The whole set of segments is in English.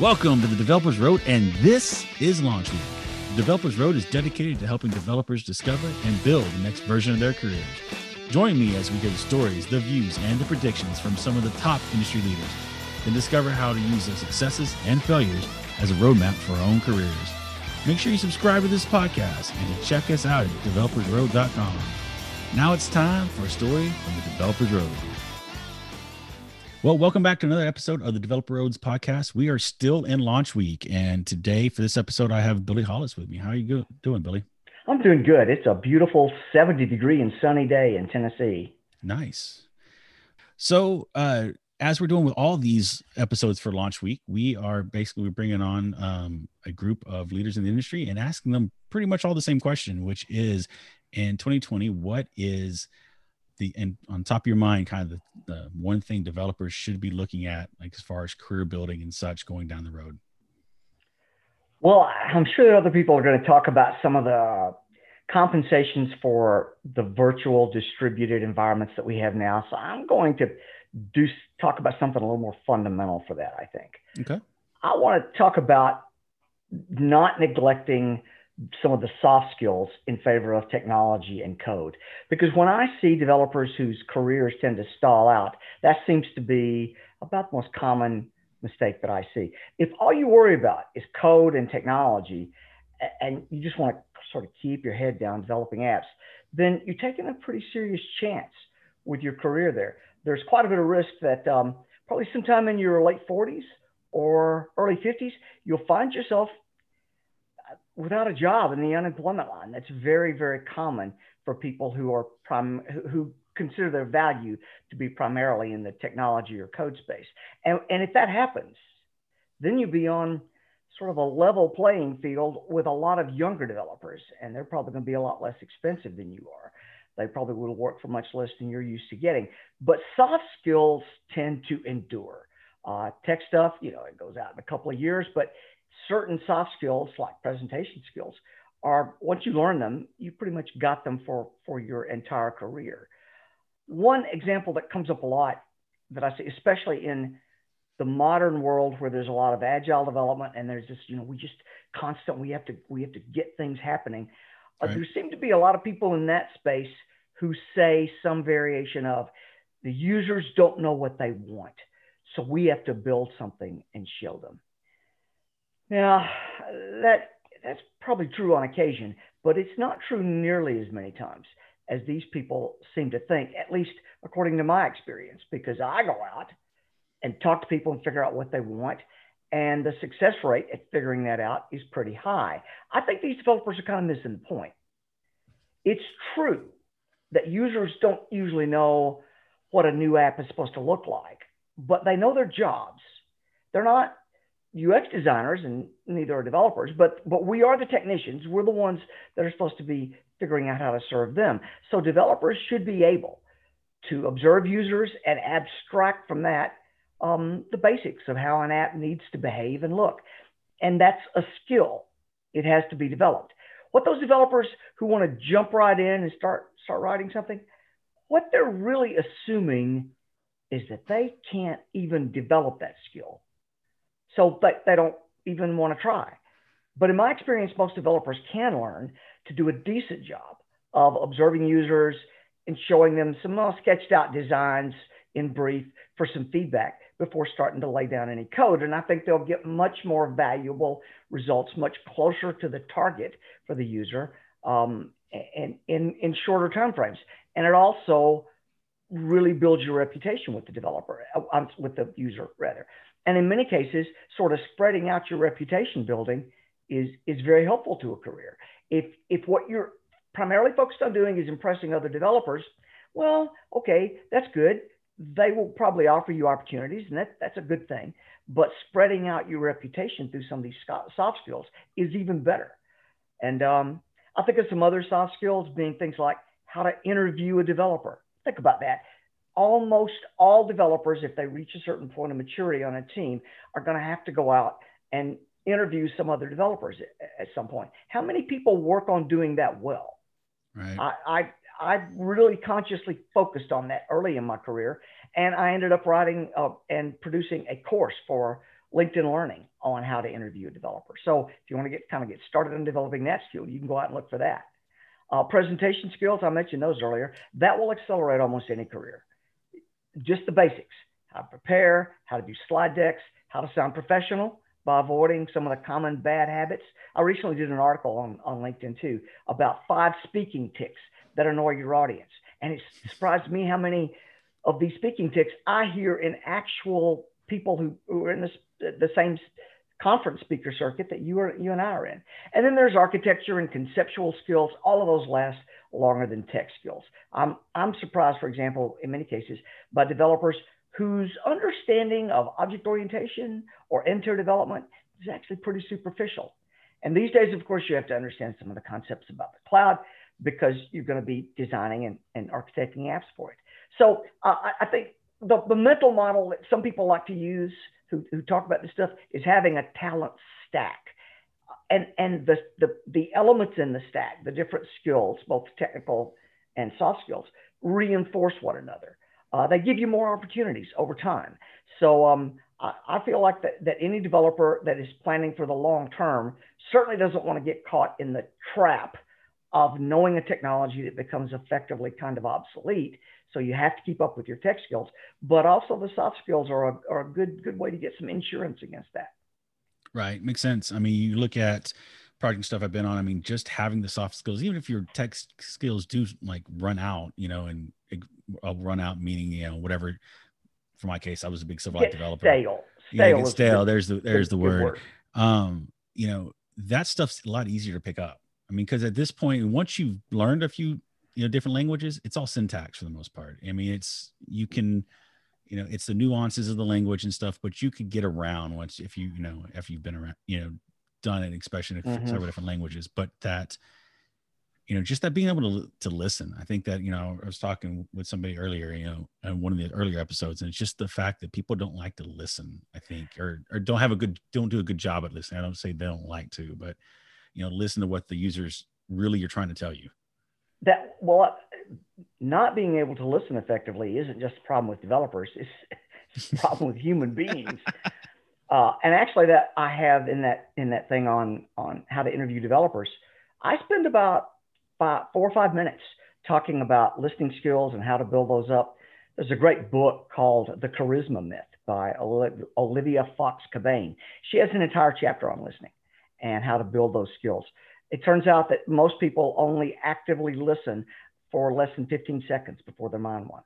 Welcome to the Developers Road, and this is Launch. The Developers Road is dedicated to helping developers discover and build the next version of their careers. Join me as we hear the stories, the views, and the predictions from some of the top industry leaders, and discover how to use their successes and failures as a roadmap for our own careers. Make sure you subscribe to this podcast and to check us out at developersroad.com. Now it's time for a story from the Developers Road. Well, welcome back to another episode of the Developer Roads podcast. We are still in launch week, and today for this episode, I have Billy Hollis with me. How are you doing, Billy? I'm doing good. It's a beautiful 70 degree and sunny day in Tennessee. Nice. So, uh, as we're doing with all these episodes for launch week, we are basically bringing on um, a group of leaders in the industry and asking them pretty much all the same question, which is in 2020, what is the and on top of your mind kind of the, the one thing developers should be looking at like as far as career building and such going down the road? Well i'm sure that other people are going to talk about some of the compensations for the virtual distributed environments that we have now. So i'm going to do talk about something a little more fundamental for that i think. Okay. I want to talk about not neglecting some of the soft skills in favor of technology and code. Because when I see developers whose careers tend to stall out, that seems to be about the most common mistake that I see. If all you worry about is code and technology, and you just want to sort of keep your head down developing apps, then you're taking a pretty serious chance with your career there. There's quite a bit of risk that um, probably sometime in your late 40s or early 50s, you'll find yourself without a job in the unemployment line. That's very, very common for people who are prim- who consider their value to be primarily in the technology or code space. And, and if that happens, then you be on sort of a level playing field with a lot of younger developers, and they're probably going to be a lot less expensive than you are. They probably will work for much less than you're used to getting. But soft skills tend to endure. Uh, tech stuff, you know, it goes out in a couple of years, but certain soft skills like presentation skills are once you learn them, you pretty much got them for, for your entire career. One example that comes up a lot that I see, especially in the modern world where there's a lot of agile development and there's just, you know, we just constant, we have to, we have to get things happening. Uh, right. Uh, there seem to be a lot of people in that space who say some variation of the users don't know what they want. So we have to build something and show them. Now, that that's probably true on occasion, but it's not true nearly as many times as these people seem to think, at least according to my experience, because I go out and talk to people and figure out what they want. And the success rate at figuring that out is pretty high. I think these developers are kind of missing the point. It's true that users don't usually know what a new app is supposed to look like, but they know their jobs. They're not UX designers and neither are developers, but but we are the technicians. We're the ones that are supposed to be figuring out how to serve them. So developers should be able to observe users and abstract from that um, the basics of how an app needs to behave and look. And that's a skill. It has to be developed. What those developers who want to jump right in and start start writing something, what they're really assuming is that they can't even develop that skill so they, they don't even want to try. But in my experience, most developers can learn to do a decent job of observing users and showing them some well sketched out designs in brief for some feedback before starting to lay down any code. And I think they'll get much more valuable results, much closer to the target for the user um, and in, in shorter time frames. And it also really builds your reputation with the developer, uh, with the user rather. And in many cases, sort of spreading out your reputation building is, is very helpful to a career. If, if what you're primarily focused on doing is impressing other developers, well, okay, that's good. They will probably offer you opportunities, and that, that's a good thing. But spreading out your reputation through some of these soft skills is even better. And um, I think of some other soft skills being things like how to interview a developer. Think about that almost all developers, if they reach a certain point of maturity on a team, are going to have to go out and interview some other developers at, some point. How many people work on doing that well? Right. I, I I really consciously focused on that early in my career, and I ended up writing uh, and producing a course for LinkedIn Learning on how to interview a developer. So if you want to get kind of get started on developing that skill, you can go out and look for that. Uh, presentation skills, I mentioned those earlier. That will accelerate almost any career. Just the basics: how to prepare, how to do slide decks, how to sound professional by avoiding some of the common bad habits. I recently did an article on, on LinkedIn too about five speaking tics that annoy your audience. And it surprised me how many of these speaking tics I hear in actual people who, who are in this, the same conference speaker circuit that you are you and I are in. And then there's architecture and conceptual skills. All of those last longer than tech skills. I'm I'm surprised, for example, in many cases, by developers whose understanding of object orientation or n-tier development is actually pretty superficial. And these days, of course, you have to understand some of the concepts about the cloud because you're going to be designing and, and architecting apps for it. So uh, I think the, the mental model that some people like to use who, who talk about this stuff is having a talent stack. And, and the, the, the elements in the stack, the different skills, both technical and soft skills, reinforce one another. Uh, they give you more opportunities over time. So um, I, I, feel like that, that any developer that is planning for the long term certainly doesn't want to get caught in the trap of knowing a technology that becomes effectively kind of obsolete. So you have to keep up with your tech skills, but also the soft skills are a, are a good good way to get some insurance against that. Right, makes sense. I mean, you look at project stuff I've been on. I mean, just having the soft skills, even if your tech skills do like run out, you know, and I'll run out meaning you know whatever. For my case, I was a big Silverlight developer. Stale. Stale. Yeah, get stale. There's the there's the word. word. Um, you know that stuff's a lot easier to pick up I mean, because at this point, once you've learned a few, you know, different languages, it's all syntax for the most part. I mean, it's you can, you know, it's the nuances of the language and stuff, but you could get around once if you, you know, if you've been around, you know, done an expression in mm-hmm. several different languages. But that, you know, just that being able to to listen. I think that you know, I was talking with somebody earlier, you know, in one of the earlier episodes, and it's just the fact that people don't like to listen. I think, or or don't have a good, don't do a good job at listening. I don't say they don't like to, but you know listen to what the users really are trying to tell you that well not being able to listen effectively isn't just a problem with developers it's, it's a problem with human beings. Uh, and actually that i have in that in that thing on on how to interview developers i spend about five, four or five minutes talking about listening skills and how to build those up. There's a great book called the charisma myth by olivia fox cabane. She has an entire chapter on listening and how to build those skills. It turns out that most people only actively listen for less than 15 seconds before their mind wanders.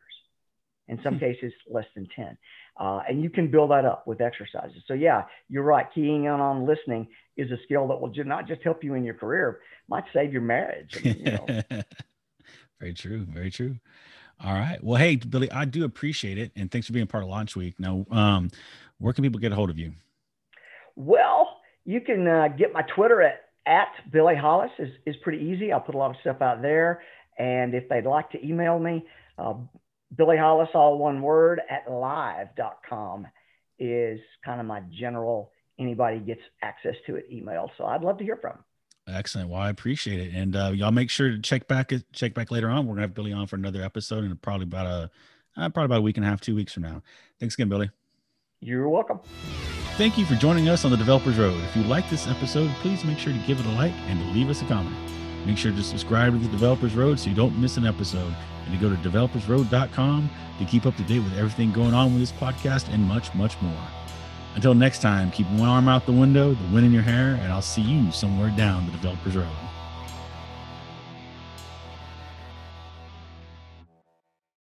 In some hmm. cases, less than 10. Uh, and you can build that up with exercises. So, yeah, you're right. Keying in on listening is a skill that will not just help you in your career, might save your marriage. You know. very true. Very true. All right. Well, hey, Billy, I do appreciate it. And thanks for being part of Launch Week. Now, um, where can people get a hold of you? Well, you can uh, get my Twitter at, at Billy Hollis is, is pretty easy. I'll put a lot of stuff out there. And if they'd like to email me, uh, Billy Hollis, all one word, at live.com is kind of my general, anybody gets access to it email. So I'd love to hear from them. Excellent. Well, I appreciate it. And uh, y'all make sure to check back, check back later on. We're gonna have Billy on for another episode and probably about a, uh, probably about a week and a half, two weeks from now. Thanks again, Billy. You're welcome. Thank you for joining us on the Developers Road. If you like this episode, please make sure to give it a like and to leave us a comment. Make sure to subscribe to the Developers Road so you don't miss an episode, and to go to developersroad.com to keep up to date with everything going on with this podcast and much, much more. Until next time, keep one arm out the window, the wind in your hair, and I'll see you somewhere down the Developers Road.